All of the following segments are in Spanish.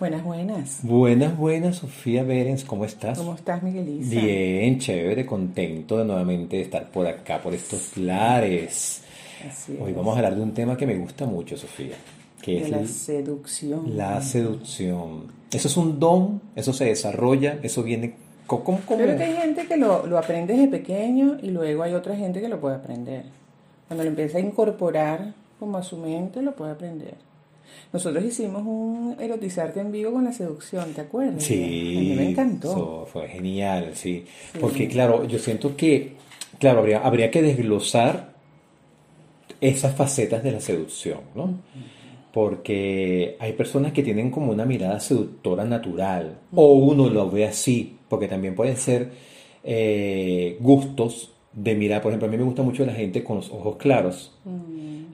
Buenas, buenas. Buenas, buenas, Sofía Berens, ¿cómo estás? ¿Cómo estás, Miguelisa? Bien, chévere, contento de nuevamente estar por acá, por estos lares. Así Hoy es. vamos a hablar de un tema que me gusta mucho, Sofía, que de es la el- seducción. la seducción. Eso es un don, eso se desarrolla, eso viene... ¿Cómo, cómo? Creo que hay gente que lo, lo aprende desde pequeño y luego hay otra gente que lo puede aprender. Cuando lo empieza a incorporar como a su mente, lo puede aprender. Nosotros hicimos un erotizarte en vivo con la seducción, ¿te acuerdas? Sí, A mí me encantó. fue genial, sí. Porque claro, yo siento que, claro, habría, habría que desglosar esas facetas de la seducción, ¿no? Porque hay personas que tienen como una mirada seductora natural, o uno lo ve así, porque también pueden ser eh, gustos de mirar. Por ejemplo, a mí me gusta mucho la gente con los ojos claros.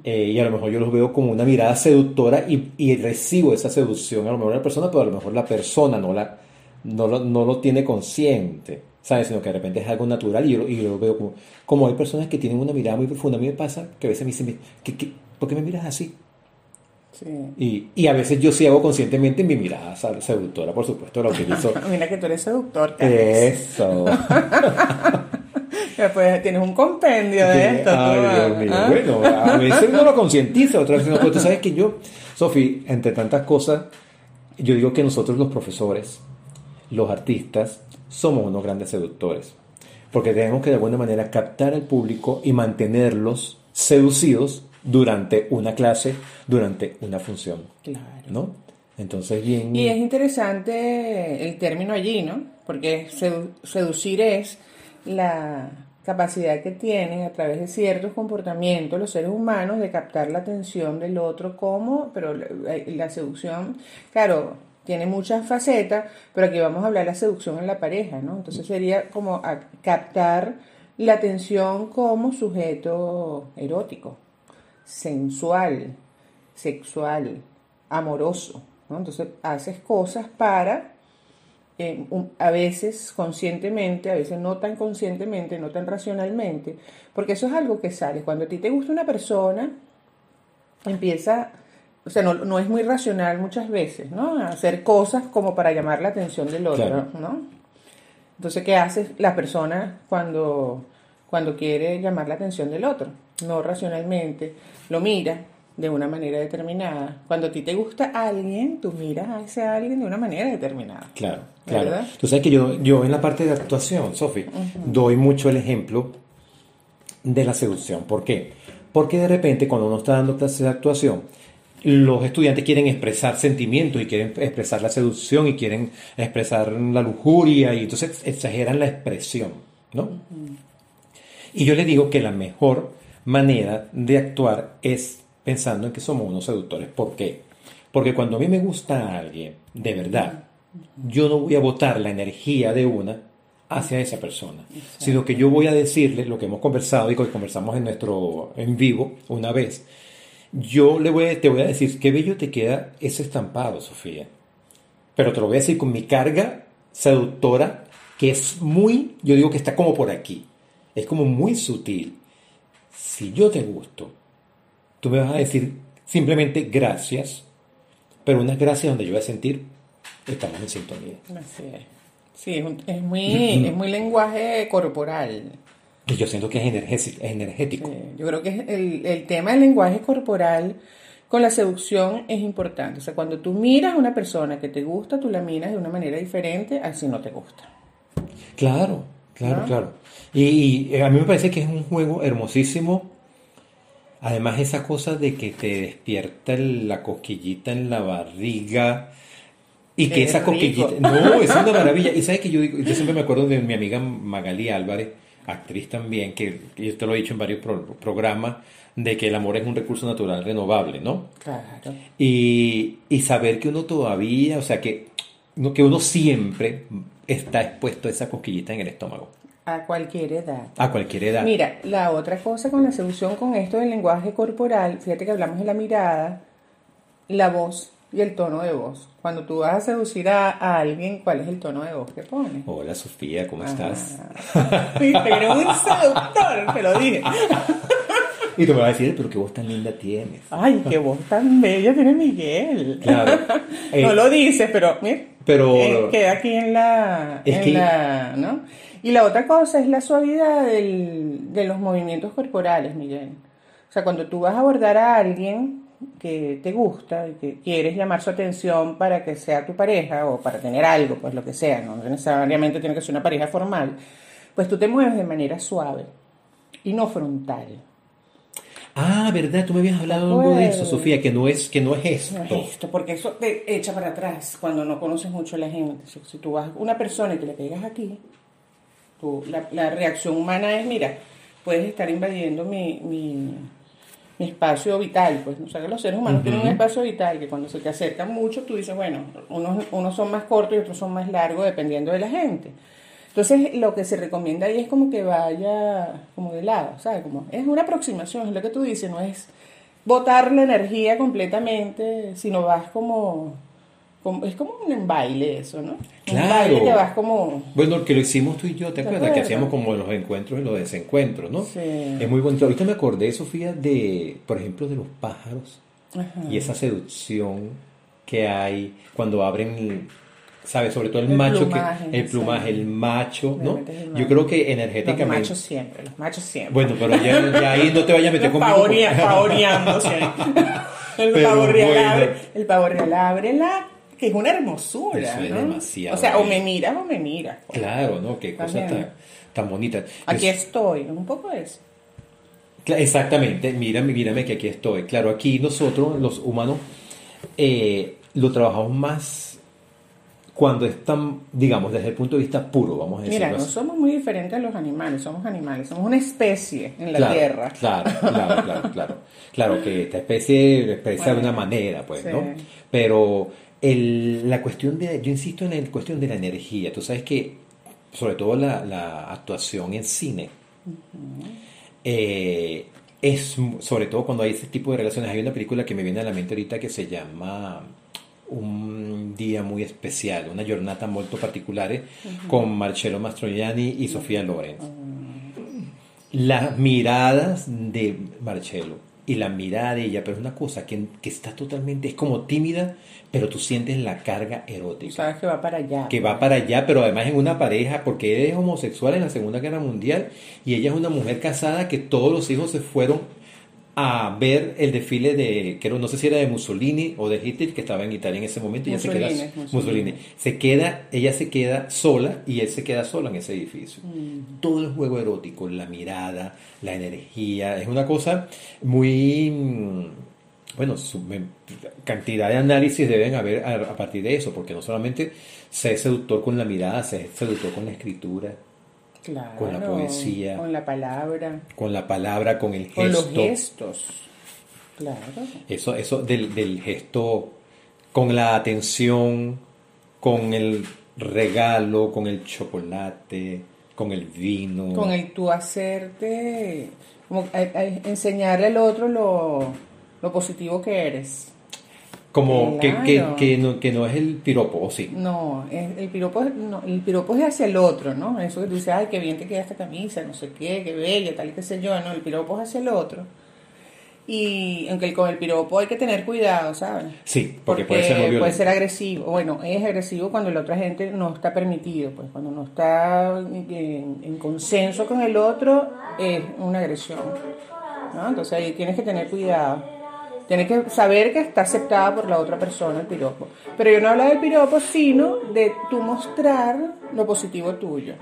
Eh, y a lo mejor yo los veo como una mirada seductora y, y recibo esa seducción a lo mejor de la persona, pero a lo mejor la persona no, la, no, lo, no lo tiene consciente, ¿sabes? Sino que de repente es algo natural y yo, y yo lo veo como, como hay personas que tienen una mirada muy profunda. A mí me pasa que a veces me dicen, ¿qué, qué, por qué me miras así? Sí. Y, y a veces yo sí hago conscientemente mi mirada seductora, por supuesto, la utilizo. Mira que tú eres seductor, Carlos. Eso. Después tienes un compendio de esto. Ay, Dios ah, mío. ah. Bueno, a veces uno lo concientiza, otras veces no. Pero tú sabes que yo, Sofi, entre tantas cosas, yo digo que nosotros los profesores, los artistas, somos unos grandes seductores. Porque tenemos que de alguna manera captar al público y mantenerlos seducidos durante una clase, durante una función. Claro. ¿No? Entonces, bien. Y es interesante el término allí, ¿no? Porque sedu- seducir es la capacidad que tienen a través de ciertos comportamientos los seres humanos de captar la atención del otro como, pero la, la seducción, claro, tiene muchas facetas, pero aquí vamos a hablar de la seducción en la pareja, ¿no? Entonces sería como captar la atención como sujeto erótico, sensual, sexual, amoroso, ¿no? Entonces haces cosas para, eh, a veces conscientemente, a veces no tan conscientemente, no tan racionalmente, porque eso es algo que sale. Cuando a ti te gusta una persona, empieza, o sea, no, no es muy racional muchas veces, ¿no? A hacer cosas como para llamar la atención del otro, Claro. ¿no? Entonces, ¿qué hace la persona cuando, cuando quiere llamar la atención del otro? No racionalmente, lo mira de una manera determinada. Cuando a ti te gusta alguien, tú miras a ese alguien de una manera determinada. Claro, claro. ¿Verdad? Tú sabes que yo, yo en la parte de actuación, Sofi, doy mucho el ejemplo de la seducción. ¿Por qué? Porque de repente cuando uno está dando clases de actuación, los estudiantes quieren expresar sentimientos y quieren expresar la seducción y quieren expresar la lujuria y entonces exageran la expresión, ¿no? Y yo le digo que la mejor manera de actuar es pensando en que somos unos seductores. ¿Por qué? Porque cuando a mí me gusta a alguien, de verdad, yo no voy a botar la energía de una hacia esa persona, sino que yo voy a decirle lo que hemos conversado y que conversamos en nuestro en vivo una vez. Yo le voy a- te voy a decir qué bello te queda ese estampado, Sofía. Pero te lo voy a decir con mi carga seductora, que es muy, yo digo que está como por aquí. Es como muy sutil. Si yo te gusto, tú me vas a decir simplemente gracias, pero unas gracias donde yo voy a sentir estamos en sintonía. Así es. Sí, es, un- es muy, es muy lenguaje corporal. Y yo siento que es energético. Es energético. Sí, yo creo que es el, el tema del lenguaje corporal con la seducción es importante. O sea, cuando tú miras a una persona que te gusta, tú la miras de una manera diferente a si no te gusta. Claro, claro, ¿No? claro. Y, y, eh, a mí me parece que es un juego hermosísimo. Además, esa cosa de que te despierta el- la cosquillita en la barriga y que esa rico. cosquillita. No, es una maravilla. Y sabes que yo, digo- yo siempre me acuerdo de mi amiga Magali Álvarez, actriz también, que yo te lo he dicho en varios pro- programas, de que el amor es un recurso natural renovable, ¿no? Claro. Y, y saber que uno todavía, o sea, que, no- que uno siempre está expuesto a esa cosquillita en el estómago, A cualquier edad. a cualquier edad. Mira, la otra cosa con la seducción, con esto del lenguaje corporal, fíjate que hablamos de la mirada, la voz y el tono de voz. Cuando tú vas a seducir a, a alguien, ¿cuál es el tono de voz que pones? Hola Sofía, ¿cómo estás? Ah, Viste, que eres un seductor, te lo dije. Y tú me vas a decir, pero qué voz tan linda tienes. Ay, qué voz tan bella tiene Miguel. Claro. no Eh, lo dices, pero mira, pero- eh, queda aquí en la, Es en que- la- ¿no? Y la otra cosa es la suavidad del- de los movimientos corporales, Miguel. O sea, cuando tú vas a abordar a alguien que te gusta y que quieres llamar su atención para que sea tu pareja o para tener algo, pues lo que sea, no necesariamente tiene que ser una pareja formal, pues tú te mueves de manera suave y no frontal. Ah, ¿verdad? Tú me habías hablado algo de eso, Bueno. Sofía, que no es, que no es No esto. es esto, porque eso te echa para atrás cuando no conoces mucho a la gente. Si tú vas a una persona y te le pegas aquí, tú- la, la reacción humana es, mira, puedes estar invadiendo mi, mi, mi espacio vital. Pues, o sea, que los seres humanos tienen un espacio vital que cuando se te acercan mucho, tú dices, bueno, unos, unos son más cortos y otros son más largos dependiendo de la gente. Entonces, lo que se recomienda ahí es como que vaya como de lado, ¿sabes? Como, es una aproximación, es lo que tú dices, no es botar la energía completamente, sino vas como, como- es como un baile eso, ¿no? Un Claro. baile que vas como, Bueno, que lo hicimos tú y yo, ¿te ¿Te acuerdas? Que acuerdas? hacíamos como los encuentros y los desencuentros, ¿no? Sí. Es muy bonito. Ahorita me acordé, Sofía, de, por ejemplo, de los pájaros Ajá. y esa seducción que hay cuando abren, ¿sabes? Sobre todo el, El macho, plumaje, que, el plumaje, sí. el macho, ¿no? El Yo macho. creo que los energéticamente... machos siempre, los machos siempre. Bueno, pero ya, ya ahí no te vayas a meter conmigo. Pavoreándose ahí. El pavo real bueno. abre, el pavo real abre la, que es una hermosura, Eso es ¿no? demasiado O sea, o me miras o me miras. pues. Claro, ¿no? Qué cosa También. tan, tan bonita. Aquí Es- estoy, un poco eso. Exactamente, mírame, mírame que aquí estoy. Claro, aquí nosotros, los humanos, eh, lo trabajamos más cuando están, digamos, desde el punto de vista puro, vamos a decirlo Mira, no somos muy diferentes a los animales, somos animales, somos una especie en la Claro, Tierra. Claro, claro, claro, claro. Claro que esta especie expresa de una manera, pues, sí. ¿no? Pero el- la cuestión de, yo insisto en la cuestión de la energía. Tú sabes que, sobre todo la, la actuación en cine, eh, es, sobre todo cuando hay ese tipo de relaciones. Hay una película que me viene a la mente ahorita que se llama Un día muy especial, una giornata molto particolare, con Marcello Mastroianni y Sofía Lorenz las miradas de Marcelo y la mirada de ella, pero es una cosa que, que está totalmente, es como tímida, pero tú sientes la carga erótica, sabes que va para allá. que va para allá, pero además en una pareja, porque él es homosexual en la Segunda Guerra Mundial y ella es una mujer casada que todos los hijos se fueron a ver el desfile de, que no sé si era de Mussolini o de Hitler, que estaba en Italia en ese momento, y ella se queda, Mussolini, Mussolini. Se queda, ella se queda sola y él se queda solo en ese edificio. Mm. Todo el juego erótico, la mirada, la energía, es una cosa muy, mm, bueno, su- cantidad de análisis deben haber a, a partir de eso, porque no solamente ser seductor con la mirada, ser seductor con la escritura, Claro, con la poesía. Con la palabra, con la palabra, con el gesto. con los gestos. Claro. Eso, eso del, del gesto, con la atención, con el regalo, con el chocolate, con el vino. Con el tú hacerte, como a- a- enseñarle al otro lo, lo positivo que eres. Como que, que, no, que no es el piropo, ¿o sí? No, es- el piropo, es- no, el piropo es hacia el otro, ¿no? Eso que tú dices, ay, qué bien te queda esta camisa, no sé qué, qué bella, tal, qué sé yo, no, el piropo es hacia el otro. Y aunque el- con el piropo hay que tener cuidado, ¿sabes? Sí, porque, puede ser puede ser agresivo. Bueno, es agresivo cuando la otra gente no está permitido, pues cuando no está en, en consenso con el otro, es una agresión. ¿no? Entonces ahí tienes que tener cuidado. Tienes que saber que está aceptada por la otra persona el piropo. Pero yo no hablo del piropo, sino de tú mostrar lo positivo tuyo.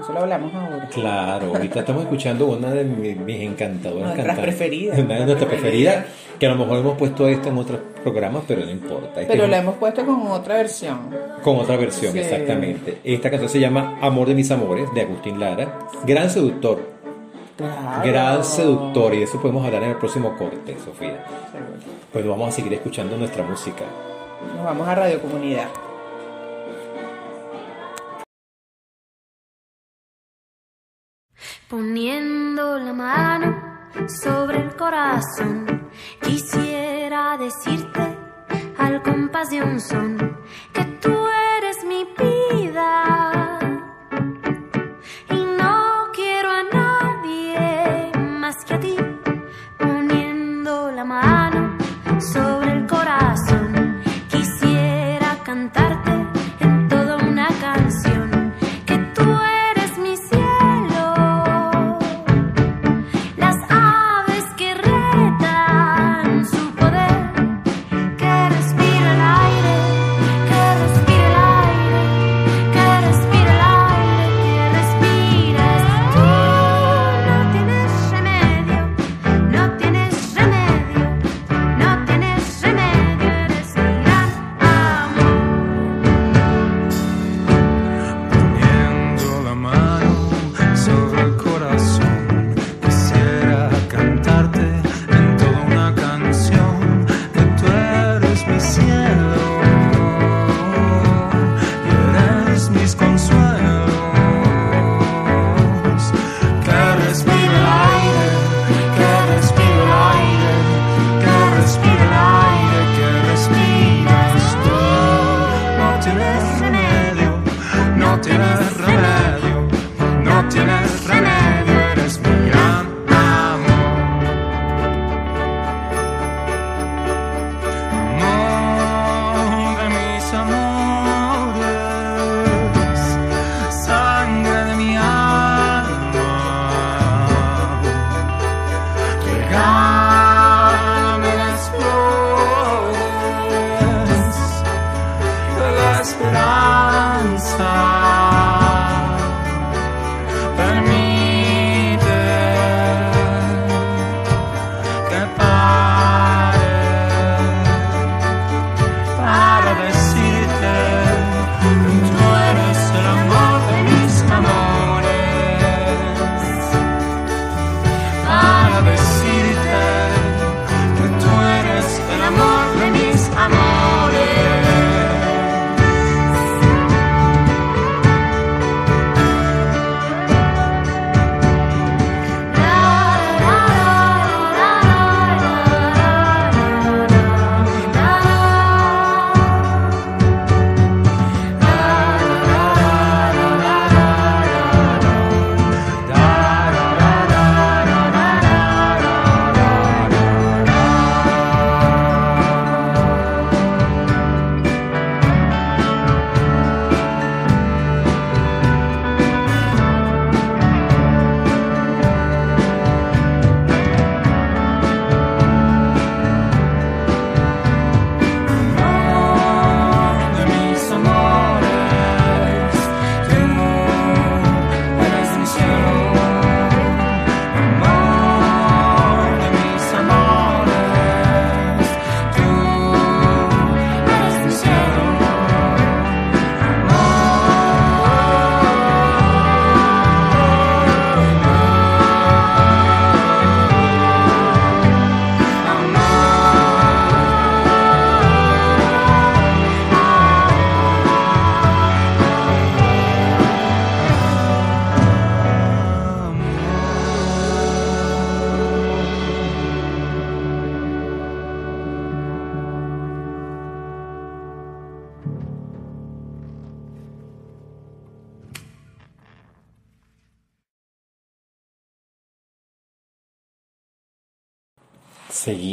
Eso lo hablamos ahora. Claro, ahorita estamos escuchando una de mi- mis, encantadoras Nuestras cantantes. preferidas. Una de nuestras preferidas, que a lo mejor hemos puesto esto en otros programas, pero no importa. Este Pero es la hemos puesto con otra versión. Con otra versión, Sí. exactamente. Esta canción se llama Amor de mis amores, de Agustín Lara. Gran seductor, Claro. gran seductor, y de eso podemos hablar en el próximo corte, Sofía. Seguro. Pues vamos a seguir escuchando nuestra música. Nos vamos a Radio Comunidad. Poniendo la mano sobre el corazón, quisiera decirte al compás de un son que tú eres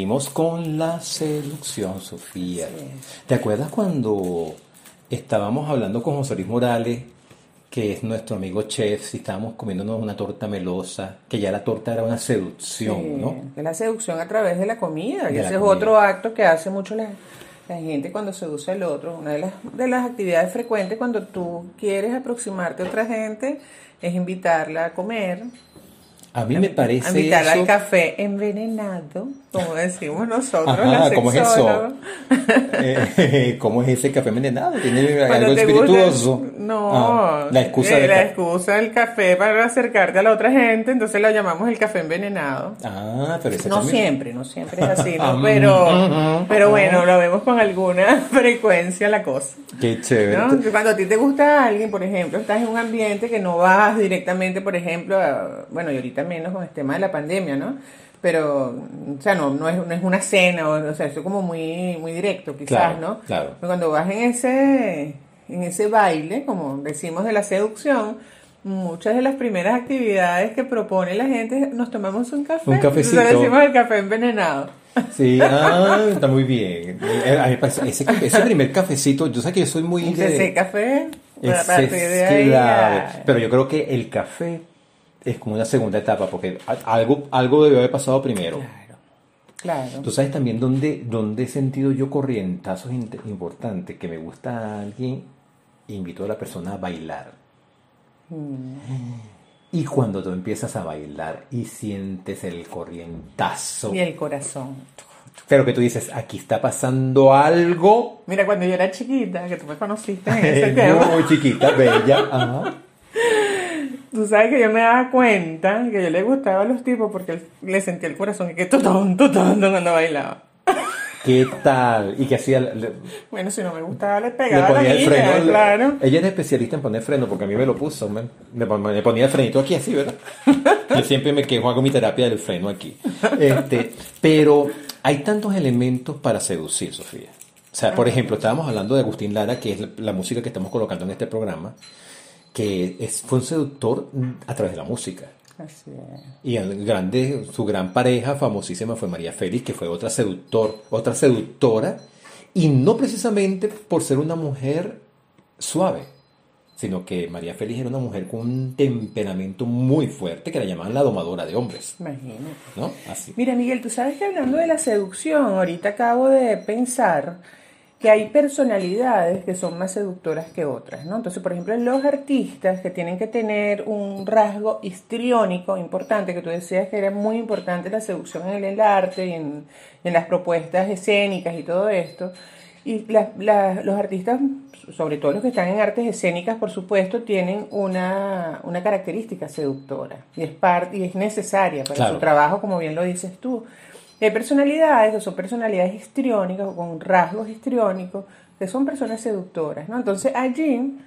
Seguimos con la seducción, Sofía. ¿Te acuerdas cuando estábamos hablando con José Luis Morales, que es nuestro amigo chef, y estábamos comiéndonos una torta melosa, que ya la torta era una seducción, Sí, ¿no? es la seducción a través de la comida. De y la ese es comida. otro acto que hace mucho la, la gente cuando seduce al otro. Una de las, de las actividades frecuentes cuando tú quieres aproximarte a otra gente es invitarla a comer. A mí me a parece invitarla al eso... café envenenado, como decimos nosotros, Ajá, ¿cómo es eso? Eh, ¿Cómo es ese café envenenado? ¿Tiene algo te gusta- espirituoso? No, Ah, la excusa eh, del la café. excusa del café para acercarte a la otra gente, entonces lo llamamos el café envenenado. Ah, pero ese No también- siempre, no siempre es así, Ah, ¿no? mm, Pero, mm, pero mm. bueno, lo vemos con alguna frecuencia la cosa. Qué chévere. ¿no? Cuando a ti te gusta alguien, por ejemplo, estás en un ambiente que no vas directamente, por ejemplo, a- bueno, y ahorita menos con el tema de la pandemia, ¿no? Pero, o sea, no, no, es, no es una cena, o, o sea, esto es como muy, muy directo, quizás, Claro, ¿no? claro. Pero cuando vas en ese, en ese baile, como decimos de la seducción, muchas de las primeras actividades que propone la gente, nos tomamos un café. Un cafecito. Entonces decimos el café envenenado. Sí, ah, está muy bien. Eh, parece- ese, ese primer cafecito, yo sé que yo soy muy Entonces, de... ese café, a Ese partir de es ya- Pero yo creo que el café es como una segunda etapa, porque algo, algo debió haber pasado primero. Claro, claro. Tú sabes también dónde, dónde he sentido yo corrientazos importantes, que me gusta a alguien, invito a la persona a bailar. Y cuando tú empiezas a bailar y sientes el corrientazo, Y el corazón. pero que tú dices, aquí está pasando algo, Mira, cuando yo era chiquita, que tú me conociste en ese tema, muy chiquita, bella, ajá. tú sabes que yo me daba cuenta que yo le gustaba a los tipos porque le sentía el corazón y que tutón, tutón, cuando bailaba. ¿Qué tal? Y que hacía, le, Bueno, si no me gustaba, le le pegaba a la ponía el freno. le- claro. Ella es especialista en poner freno, porque a mí me lo puso. Le, pon- le ponía el frenito aquí así, ¿verdad? Yo siempre me quejo, hago mi terapia del freno aquí. Este, pero hay tantos elementos para seducir, Sofía. O sea, por ejemplo, estábamos hablando de Agustín Lara, que es la, la música que estamos colocando en este programa, que es, fue un seductor a través de la música. Así es. Y el grande, su gran pareja famosísima fue María Félix, que fue otra seductor, otra seductora, y no precisamente por ser una mujer suave, sino que María Félix era una mujer con un temperamento muy fuerte que la llamaban la domadora de hombres, Imagínate. ¿no? Así. Mira, Miguel, tú sabes que hablando de la seducción, ahorita acabo de pensar que hay personalidades que son más seductoras que otras, ¿no? Entonces, por ejemplo, los artistas que tienen que tener un rasgo histriónico importante, que tú decías que era muy importante la seducción en el arte y en, en las propuestas escénicas y todo esto, y la- la- los artistas, sobre todo los que están en artes escénicas, por supuesto, tienen una, una característica seductora y es, parte y es necesaria para Claro. su trabajo, como bien lo dices tú. Y hay personalidades que son personalidades histriónicas o con rasgos histriónicos que son personas seductoras, ¿no? Entonces allí,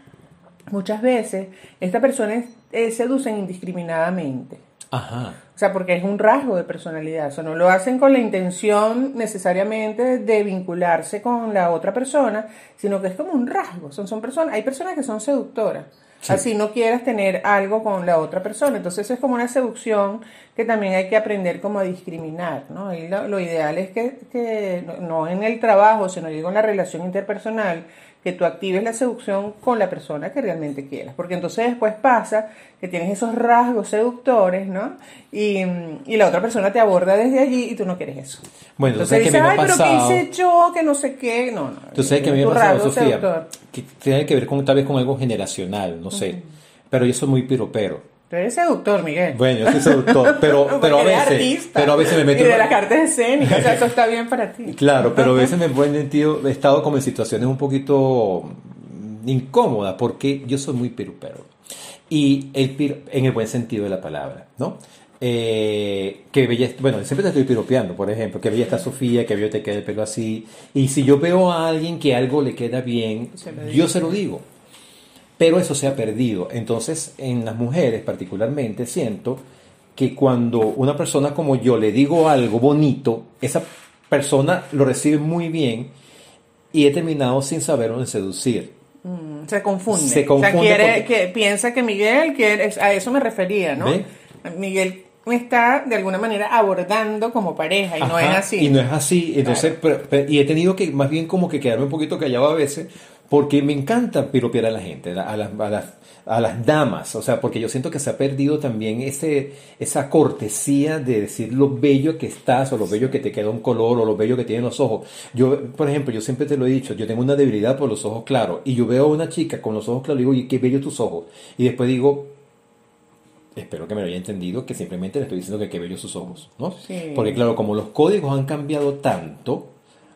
muchas veces, estas personas eh, seducen indiscriminadamente. Ajá. O sea, porque es un rasgo de personalidad. O sea, no lo hacen con la intención necesariamente de vincularse con la otra persona, sino que es como un rasgo. Son, son personas, hay personas que son seductoras. Sí. Así no quieras tener algo con la otra persona. Entonces es como una seducción que también hay que aprender como a discriminar, ¿no? Y lo, lo ideal es que, que no, no en el trabajo, sino digo en la relación interpersonal, que tú actives la seducción con la persona que realmente quieras. Porque entonces después pasa que tienes esos rasgos seductores, ¿no? Y, y la otra persona te aborda desde allí y tú no quieres eso. Bueno, entonces dices, ay, pero ¿qué hice yo? Que no sé qué. No, no. Tú sabes que a mí me ha pasado, Sofía, seductor. que tiene que ver con tal vez con algo generacional, no sé. Pero yo soy muy piropero. Tú eres seductor, Miguel. Bueno, yo soy seductor, pero, pero a veces, artista. pero a veces me meto Y en- de las cartas escénicas, o sea, eso está bien para ti. Claro, pero a veces me he sentido, he estado como en situaciones un poquito incómodas porque yo soy muy pirupero. Y el pir- en el buen sentido de la palabra, ¿no? Eh, que bella, bueno, siempre te estoy piropeando, por ejemplo, que bella está Sofía, que bello te queda el pelo así. Y si yo veo a alguien que algo le queda bien, Se yo se lo digo. Pero eso se ha perdido. Entonces, en las mujeres particularmente, siento que cuando una persona como yo le digo algo bonito, esa persona lo recibe muy bien y he terminado sin saber dónde seducir. Mm, Se confunde. Se O sea, confunde quiere, porque- que piensa que Miguel quiere, a eso me refería, ¿no? ¿Ve? Miguel me está de alguna manera abordando como pareja y no es así. Y no es así. Entonces, pero- pero- y he tenido que más bien como que quedarme un poquito callado a veces porque me encanta piropear a la gente, a las, a las, a las damas, o sea, porque yo siento que se ha perdido también ese, esa cortesía de decir lo bello que estás o lo bello que te queda un color o lo bello que tienen los ojos. Yo, por ejemplo, yo siempre te lo he dicho, yo tengo una debilidad por los ojos claros y yo veo a una chica con los ojos claros y digo, oye, qué bello tus ojos. Y después digo, espero que me lo haya entendido, que simplemente le estoy diciendo que qué bellos sus ojos, ¿no? Sí. Porque claro, como los códigos han cambiado tanto,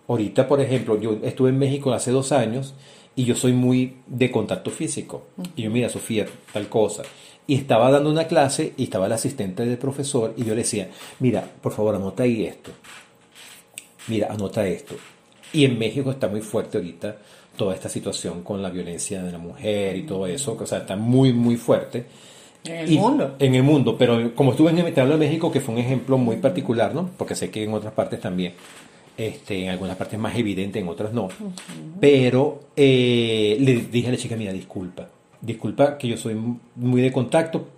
ahorita, por ejemplo, yo estuve en México hace dos años y yo soy muy de contacto físico. Y yo, mira, Sofía, tal cosa. Y estaba dando una clase y estaba el asistente del profesor y yo le decía, mira, por favor, anota ahí esto. Mira, anota esto. Y en México está muy fuerte ahorita toda esta situación con la violencia de la mujer y todo eso, o sea, está muy, muy fuerte. En el Y- mundo. En el mundo, pero como estuve en el de México, que fue un ejemplo muy particular, ¿no? Porque sé que en otras partes también, este, en algunas partes más evidente, en otras no. Pero eh, le dije a la chica, mira, disculpa, disculpa que yo soy muy de contacto,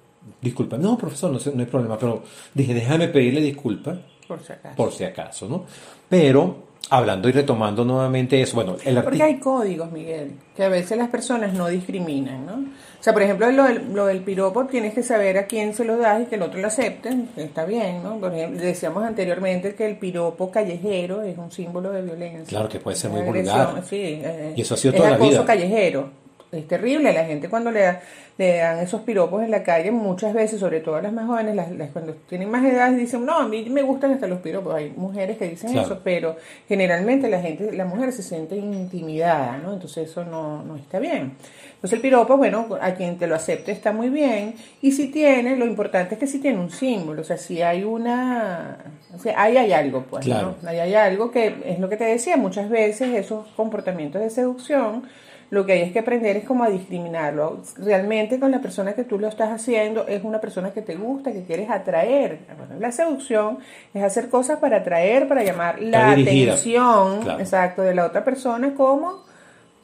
disculpa. No, profesor, no, no hay problema, pero dije, déjame pedirle disculpas Por si acaso. por si acaso, ¿no? Pero hablando y retomando nuevamente eso, bueno, el Porque hay códigos, Miguel, que a veces las personas no discriminan, ¿no? O sea, por ejemplo, lo del, lo del piropo tienes que saber a quién se lo das y que el otro lo acepte, está bien, ¿no? Por ejemplo, decíamos anteriormente que el piropo callejero es un símbolo de violencia. Claro que puede ser muy vulgar. Sí, eh, Y eso ha sido es toda la vida. callejero. Es terrible, la gente cuando le, le dan esos piropos en la calle, muchas veces, sobre todo las más jóvenes, las, las cuando tienen más edad, dicen, no, a mí me gustan hasta los piropos. Hay mujeres que dicen Claro. eso, pero generalmente la gente, la mujer se siente intimidada, ¿no? Entonces eso no, no está bien. Entonces el piropo, bueno, a quien te lo acepte está muy bien. Y si tiene, lo importante es que si tiene un símbolo, o sea, si hay una, o sea, ahí hay algo, pues, Claro. ¿no? Ahí hay algo que es lo que te decía, muchas veces esos comportamientos de seducción, lo que hay es que aprender es como a discriminarlo. Realmente con la persona que tú lo estás haciendo es una persona que te gusta, que quieres atraer. Bueno, la seducción es hacer cosas para atraer, para llamar la atención, Claro. exacto, de la otra persona como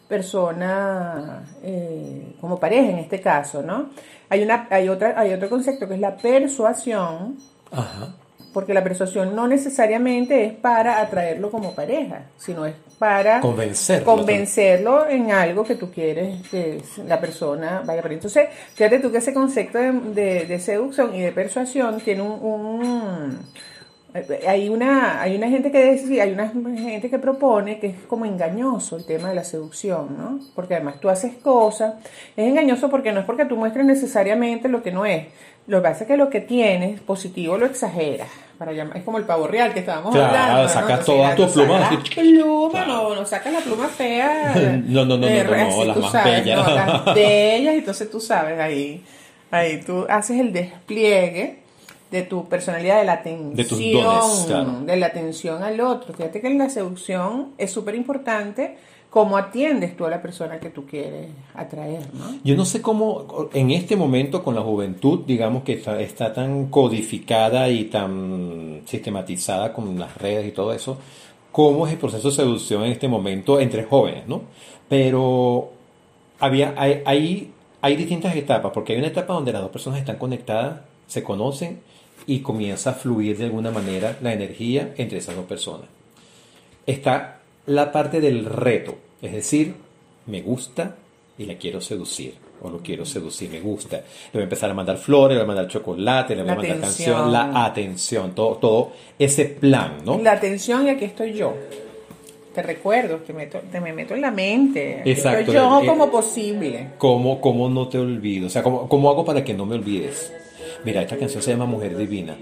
persona, eh, como pareja en este caso, ¿no? Hay una, hay otra, hay otro concepto que es la persuasión, Ajá. Porque la persuasión no necesariamente es para atraerlo como pareja, sino es para Convencerlo. convencerlo en algo que tú quieres que la persona vaya por. Entonces, fíjate tú que ese concepto de, de- de seducción y de persuasión tiene un, un, hay una, hay una gente que dice, hay una gente que propone que es como engañoso el tema de la seducción, ¿no? Porque además tú haces cosas, es engañoso porque no es porque tú muestres necesariamente lo que no es. Lo que pasa es que lo que tienes positivo lo exageras. Para llamar, es como el pavo real que estábamos Claro, hablando. ¿no? sacas Entonces, todas tus plumas, pluma, Claro. no, no sacas la pluma fea. No, no, no, de no, no, las más sabes, bellas. no, las bellas, entonces tú sabes ahí. Ahí tú haces el despliegue de tu personalidad, de la atención, De tus dones, claro. de la atención al otro. Fíjate que en la seducción es súper importante cómo atiendes tú a la persona que tú quieres atraer, ¿no? Yo no sé cómo en este momento con la juventud, digamos que está, está tan codificada y tan sistematizada con las redes y todo eso, cómo es el proceso de seducción en este momento entre jóvenes, ¿no? Pero había, hay, hay, hay distintas etapas, porque hay una etapa donde las dos personas están conectadas, se conocen y comienza a fluir de alguna manera la energía entre esas dos personas. Está la parte del reto, es decir, me gusta y la quiero seducir, o lo quiero seducir, me gusta. Le voy a empezar a mandar flores, le voy a mandar chocolate, le voy La a mandar atención. canción, la atención, todo, todo ese plan, ¿no? La atención y aquí estoy yo. Te recuerdo, te, meto, te me meto en la mente. Aquí Exacto, Estoy yo eh, como posible. ¿Cómo, cómo no te olvido? O sea, ¿cómo, ¿cómo hago para que no me olvides? Mira, esta canción se llama Mujer Divina.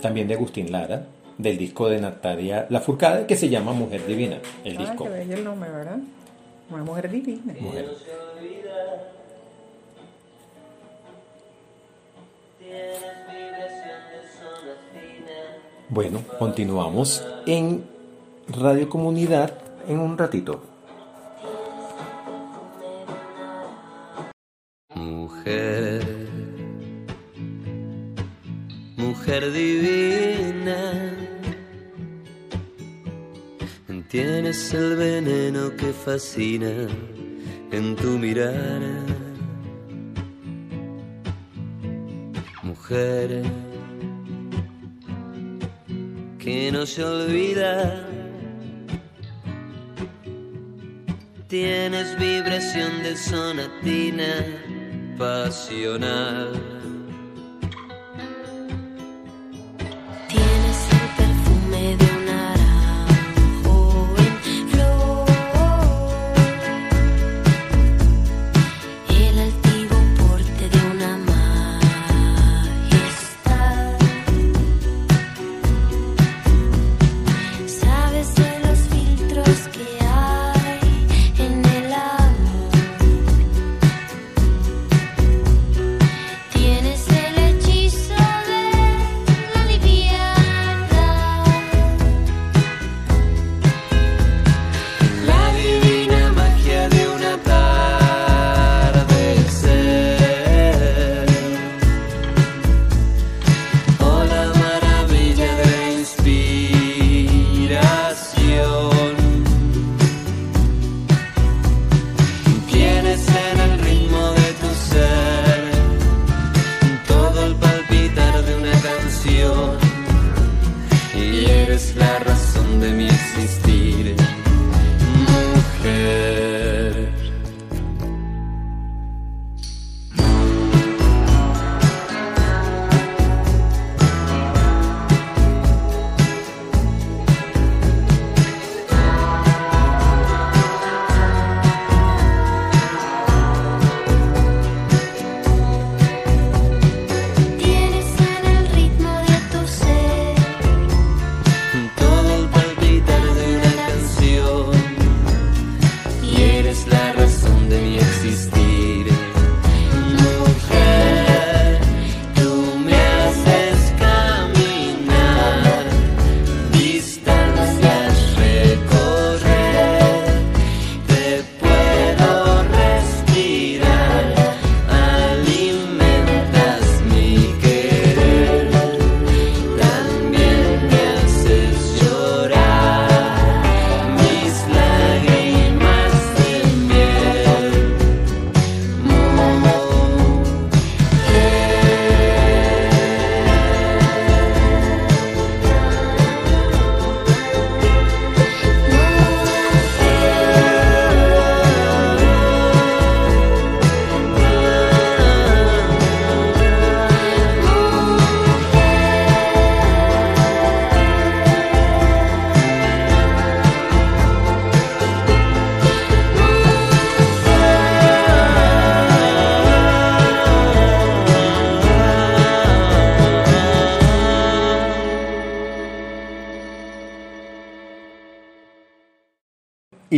También de Agustín Lara, del disco de Natalia Lafourcade, que se llama Mujer Divina, el Ah, disco. qué el nombre, ¿verdad? Una mujer divina. Mujer. Bueno, continuamos en Radio Comunidad en un ratito. Mujer, mujer divina, tienes el veneno que fascina en tu mirar. Mujer, que no se olvida. Tienes vibración de sonatina pasional.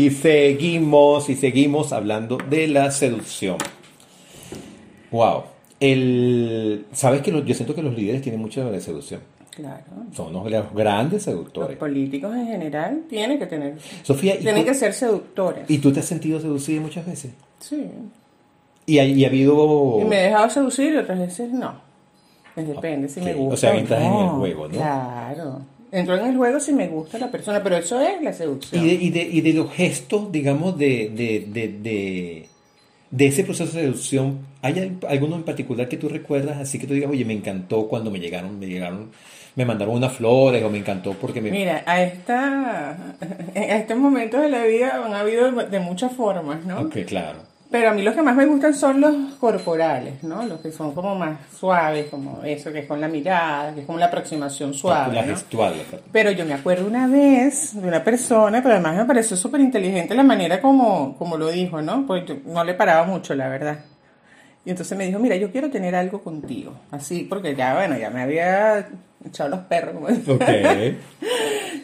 Y seguimos y seguimos hablando de la seducción. Wow. El, Sabes que los- yo siento que los líderes tienen mucho de seducción. Claro. Son unos de los grandes Los seductores. políticos en general tienen que tener. Sofía, ¿y Tienen tú, que ser seductores. ¿y tú te has sentido seducida muchas veces? Sí. Y ha, y ha habido... Y me he dejado seducir y otras veces no. Pues depende si me gusta. o sea, entras en el no. juego, ¿no? Claro. Entro en el juego si me gusta la persona, pero eso es la seducción. Y de, y de, y de los gestos, digamos, de, de, de, ese proceso de seducción, ¿hay al- alguno en particular que tú recuerdas así que tú digas, oye, me encantó cuando me llegaron, me llegaron, me mandaron unas flores o me encantó porque me... Mira, a esta, a estos momentos de la vida han habido de muchas formas, ¿no? Ok, claro. Pero a mí los que más me gustan son los corporales, ¿no? Los que son como más suaves, como eso, que es con la mirada, que es como la aproximación suave, la gestual. Pero yo me acuerdo una vez de una persona, pero además me pareció súper inteligente la manera como, como lo dijo, ¿no? Porque yo no le paraba mucho, la verdad. Y entonces me dijo, mira, yo quiero tener algo contigo. Así, porque ya, bueno, ya me había echado los perros. como dicen. Ok.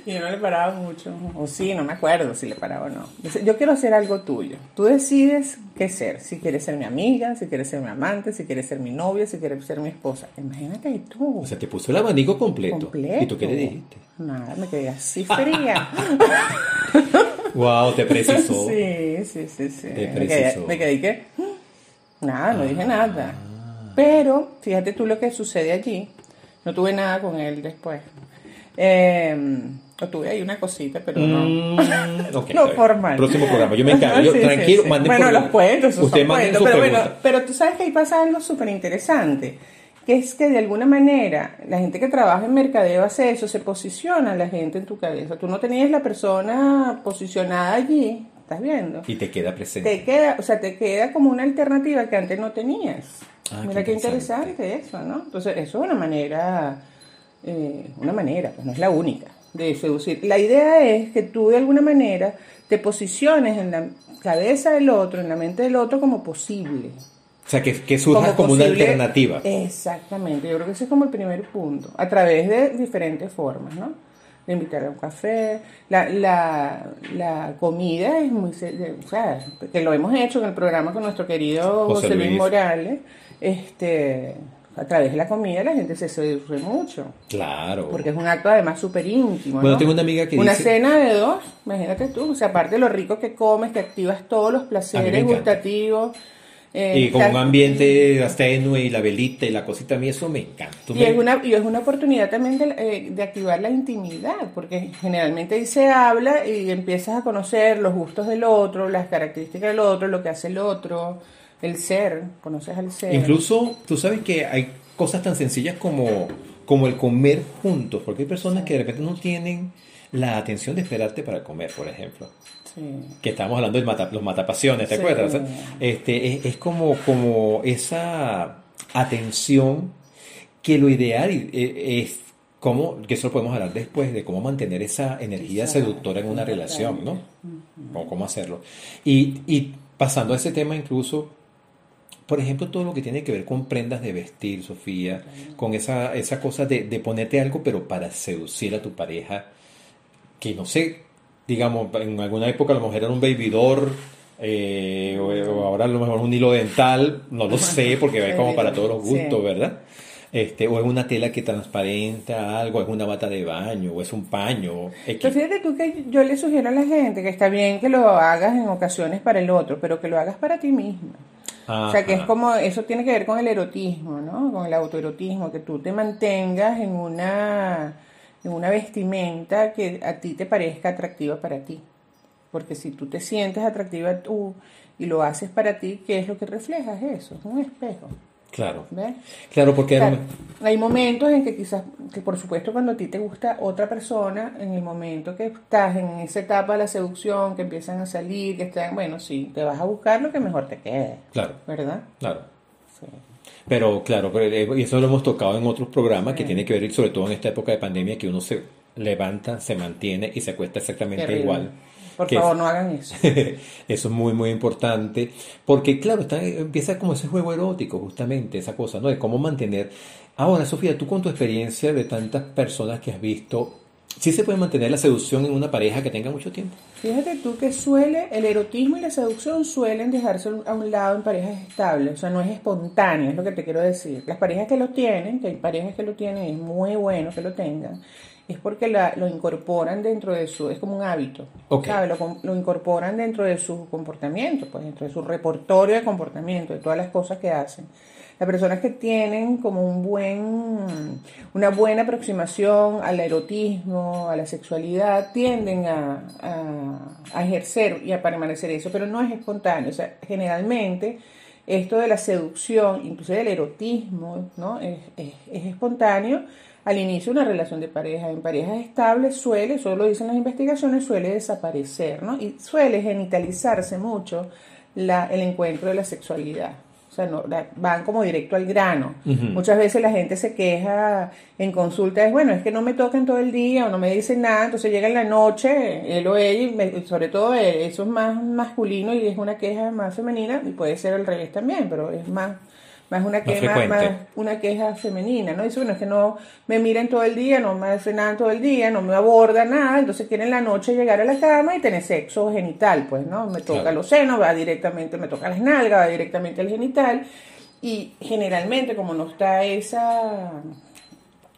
Y yo no le paraba mucho. O sí, no me acuerdo si le paraba o no. Dice, yo quiero hacer algo tuyo. Tú decides qué ser. Si quieres ser mi amiga, si quieres ser mi amante, si quieres ser mi novia, si quieres ser mi esposa. Imagínate tú. O sea, te puso el abanico completo. completo. ¿Y tú qué le dijiste? Nada, me quedé así fría. Wow, te precisó. Sí, sí, sí, sí. Te Me quedé, precisó. me quedé que nada, no dije nada. Pero fíjate tú lo que sucede allí. No tuve nada con él después. Eh, tuve ahí una cosita, pero no. Mm, no formal. Próximo programa. Yo me encargo. Yo, Sí, sí, tranquilo, sí. manden Bueno, por- los cuentos, Usted son Pero, bueno, pero tú sabes que ahí pasa algo súper interesante. Que es que de alguna manera la gente que trabaja en mercadeo hace eso, se posiciona la gente en tu cabeza. Tú no tenías la persona posicionada allí, ¿estás viendo? Y te queda presente. Te queda, o sea, te queda como una alternativa que antes no tenías. Ah, Mira qué qué interesante. eso, ¿no? Entonces, eso es una manera, eh, una manera, pues no es la única de seducir. La idea es que tú de alguna manera te posiciones en la cabeza del otro, en la mente del otro como posible. O sea, que, que surja como, una posible- alternativa. Exactamente, yo creo que ese es como el primer punto, a través de diferentes formas, ¿no? De invitar a un café, la, la, la comida es muy, o sea, que lo hemos hecho en el programa con nuestro querido José José, Luis Luis. Morales, este, a través de la comida la gente se seduce mucho. Claro. Porque es un acto además súper íntimo. Bueno, ¿no? tengo una amiga que Una dice- cena de dos, imagínate tú. O sea, aparte de lo rico que comes, que activas todos los placeres encanta. Eh, Y con un ambiente hasta tenue y la velita y la cosita a mí eso me encanta. Tú Y me- es, una, y es una oportunidad también de, eh, de activar la intimidad, porque generalmente ahí se habla y empiezas a conocer los gustos del otro, las características del otro, lo que hace el otro, el ser, conoces al ser. Incluso tú sabes que hay cosas tan sencillas como, como el comer juntos, porque hay personas que de repente no tienen la atención de esperarte para comer, por ejemplo. Sí. Que estábamos hablando de mata- los matapasiones, ¿te Sí. acuerdas? O sea, Este, es, es como, como esa atención que lo ideal eh, es cómo, que eso lo podemos hablar después, de cómo mantener esa energía Exacto. seductora en una relación, ¿no? O cómo hacerlo. Y, y pasando a ese tema incluso, por ejemplo, todo lo que tiene que ver con prendas de vestir, Sofía, con esa, esa cosa de, de ponerte algo, pero para seducir a tu pareja, que no sé, digamos, en alguna época a lo mejor era un babydoor, eh, o, o ahora a lo mejor un hilo dental, no lo sé, porque va como para todos los gustos. ¿verdad? Este, o es una tela que transparenta algo, es una bata de baño, o es un paño. X. Pero fíjate tú que yo le sugiero a la gente que está bien que lo hagas en ocasiones para el otro, pero que lo hagas para ti misma. O sea, que es como, eso tiene que ver con el erotismo, ¿no? Con el autoerotismo, que tú te mantengas en una, en una vestimenta que a ti te parezca atractiva para ti. Porque si tú te sientes atractiva tú y lo haces para ti, ¿qué es lo que reflejas eso? Es un espejo, Claro. ¿ves? Claro, porque Claro, hay momentos en que quizás, que por supuesto cuando a ti te gusta otra persona, en el momento que estás en esa etapa de la seducción, que empiezan a salir, que están, bueno, sí, te vas a buscar lo que mejor te quede, Claro, ¿verdad? claro. Sí. Pero claro, eh, y eso lo hemos tocado en otros programas que tiene que ver, sobre todo en esta época de pandemia, que uno se levanta, se mantiene y se acuesta exactamente Terrible. igual. Por favor, es- no hagan eso. Eso es muy, muy importante, porque claro, está, empieza como ese juego erótico, justamente, esa cosa, ¿no? De cómo mantener. Ahora, Sofía, tú con tu experiencia de tantas personas que has visto, ¿Sí se puede mantener la seducción en una pareja que tenga mucho tiempo? Fíjate tú que suele, el erotismo y la seducción suelen dejarse a un lado en parejas estables, o sea, no es espontáneo, es lo que te quiero decir. Las parejas que lo tienen, que hay parejas que lo tienen, es muy bueno que lo tengan, es porque la- lo incorporan dentro de su, es como un hábito, Ok. ¿sabes? Lo, lo incorporan dentro de su comportamiento, pues dentro de su repertorio de comportamiento, de todas las cosas que hacen. Las personas que tienen como un buen, una buena aproximación al erotismo, a la sexualidad, tienden a, ejercer y a permanecer eso, pero no es espontáneo. O sea, generalmente esto de la seducción, inclusive el erotismo, ¿no? es, es- es espontáneo al inicio de una relación de pareja. En parejas estables suele, eso lo dicen las investigaciones, suele desaparecer, ¿no? Y suele genitalizarse mucho la, el encuentro de la sexualidad. O sea, no, van como directo al grano. Muchas veces la gente se queja en consulta, es bueno, es que no me tocan todo el día o no me dicen nada, entonces llega en la noche, él o ella, y me- sobre todo él, eso es más masculino y es una queja más femenina, y puede ser al revés también, pero es más, más una queja más, una queja femenina, ¿no? Dice, bueno, es que no me miren todo el día, no me hacen nada todo el día, no me aborda nada, entonces quieren en la noche llegar a la cama y tener sexo genital, pues, ¿no? Me toca Claro. los senos, va directamente, me toca las nalgas, va directamente al genital, y generalmente como no está esa...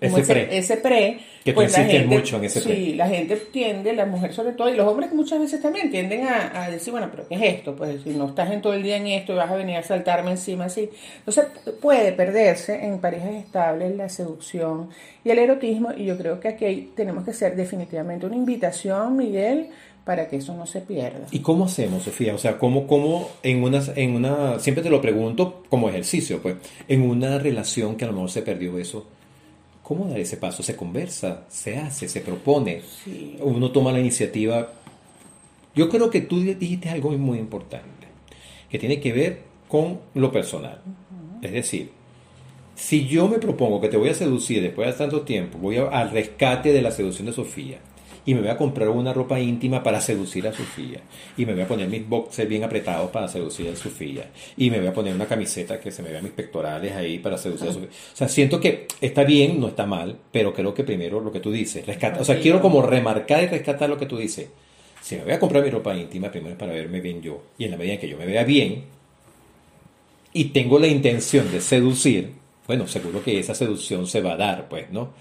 como Ese pre. ese pre, Que tú pues la insistes gente, mucho en ese pre. sí, la gente tiende, la mujer sobre todo, y los hombres muchas veces también tienden a, a decir, bueno, pero ¿qué es esto? Pues si no estás en todo el día en esto y vas a venir a saltarme encima así. Entonces puede perderse en parejas estables la seducción y el erotismo, y yo creo que aquí tenemos que hacer definitivamente una invitación, Miguel, para que eso no se pierda. ¿Y cómo hacemos, Sofía? O sea, ¿cómo, cómo en, una, en una, siempre te lo pregunto como ejercicio, pues, en una relación que a lo mejor se perdió eso, ¿cómo dar ese paso? ¿Se conversa? ¿Se hace? ¿Se propone? Sí. Uno toma la iniciativa. Yo creo que tú dijiste algo muy importante, que tiene que ver con lo personal. Es decir, si yo me propongo que te voy a seducir después de tanto tiempo, voy a- al rescate de la seducción de Sofía y me voy a comprar una ropa íntima para seducir a Sofía y me voy a poner mis boxers bien apretados para seducir a Sofía y me voy a poner una camiseta que se me vean mis pectorales ahí para seducir a Sofía. O sea, siento que está bien, no está mal, pero creo que primero lo que tú dices, rescata, o sea, quiero como remarcar y rescatar lo que tú dices. Si me voy a comprar mi ropa íntima, primero es para verme bien yo y en la medida en que yo me vea bien, y tengo la intención de seducir, bueno, seguro que esa seducción se va a dar, pues, ¿no?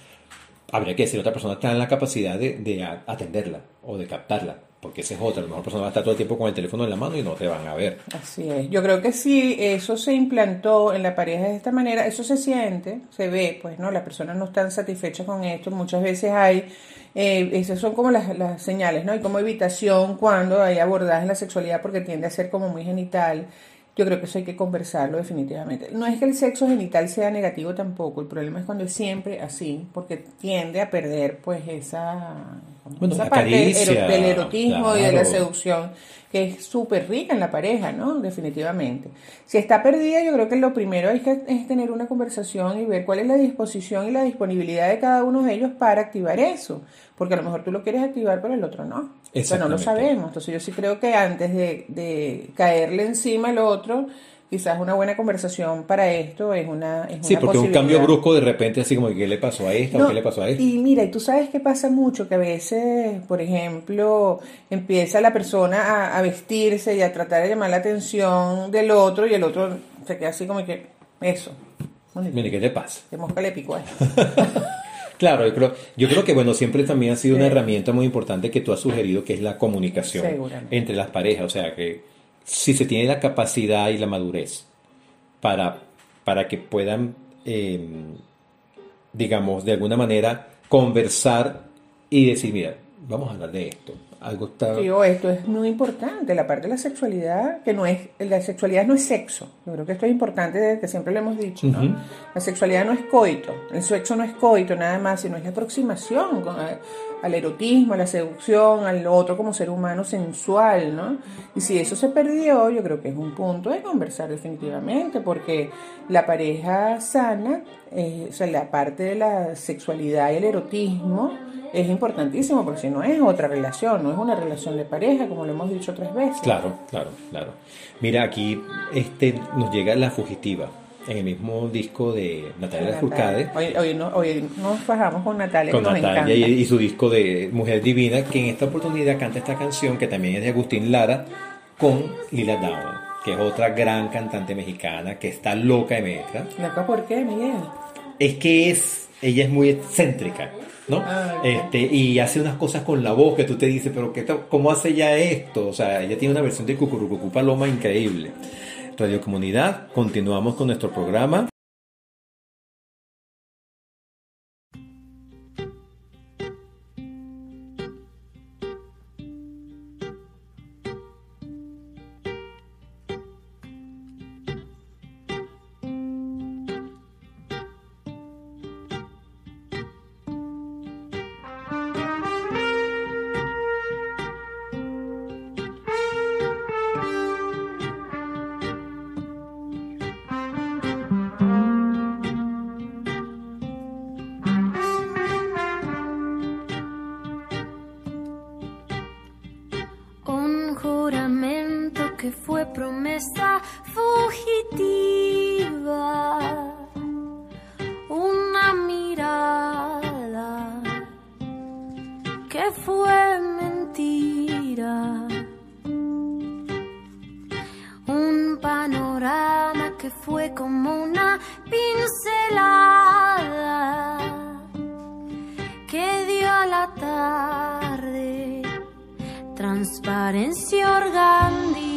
Habría que decir, otra persona está en la capacidad de, de atenderla o de captarla, porque esa es otra. A lo mejor la persona va a estar todo el tiempo con el teléfono en la mano y no te van a ver. Así es. Yo creo que si eso se implantó en la pareja de esta manera, eso se siente, se ve, pues, ¿no? Las personas no están satisfechas con esto. Muchas veces hay, eh, esas son como las, las señales, ¿no? Hay como evitación cuando hay abordaje en la sexualidad porque tiende a ser como muy genital. Yo creo que eso hay que conversarlo definitivamente. No es que el sexo genital sea negativo tampoco, el problema es cuando es siempre así, porque tiende a perder pues esa, Bueno, esa parte del caricia, ero- del erotismo y de la seducción que es súper rica en la pareja, ¿no? Definitivamente. Si está perdida, yo creo que lo primero es, que, es tener una conversación y ver cuál es la disposición y la disponibilidad de cada uno de ellos para activar eso. Porque a lo mejor tú lo quieres activar, pero el otro no. O sea, no lo sabemos. Entonces yo sí creo que antes de, de caerle encima al otro, quizás una buena conversación para esto es una, es Sí, una porque un cambio brusco de repente así como, ¿qué le pasó a esta o qué le pasó a esta? Y mira, y tú sabes que pasa mucho, que a veces, por ejemplo, empieza la persona a, a vestirse y a tratar de llamar la atención del otro y el otro se queda así como que, eso. Mire, ¿qué te pasa? ¿Qué mosca le picó a él? Claro, yo creo, yo creo que bueno, siempre también ha sido una herramienta muy importante que tú has sugerido, que es la comunicación entre las parejas. O sea, que si se tiene la capacidad y la madurez para, para que puedan, eh, digamos, de alguna manera conversar y decir, mira, vamos a hablar de esto. Algo está... Digo, esto es muy importante, la parte de la sexualidad, que no es, la sexualidad no es sexo. Yo creo que esto es importante, desde que siempre lo hemos dicho, ¿no? La sexualidad no es coito, el sexo no es coito nada más, sino es la aproximación con- a- al erotismo, a la seducción, al otro como ser humano sensual, ¿no? Y si eso se perdió, yo creo que es un punto de conversar definitivamente, porque la pareja sana, eh, o sea, la parte de la sexualidad y el erotismo es importantísimo, porque si no es otra relación, no es una relación de pareja, como lo hemos dicho otras veces. Claro, claro, claro. Mira, aquí este, nos llega la fugitiva. En el mismo disco de Natalia. Furcade. Hoy, hoy, no, hoy nos fajamos con Natalia, con nos Natalia y, su disco de Mujer Divina, que en esta oportunidad canta esta canción que también es de Agustín Lara con Lila Down, que es otra gran cantante mexicana que está loca de metra. ¿Loca por qué, Miguel? Es que es, ella es muy excéntrica, ¿no? Ah, este, y hace unas cosas con la voz que tú te dices, pero ¿qué ¿cómo hace ella esto? O sea, ella tiene una versión de Cucurucucú Paloma increíble. Radio Comunidad, continuamos con nuestro programa. Promesa fugitiva. Una mirada que fue mentira. Un panorama que fue como una pincelada que dio a la tarde transparencia organdi.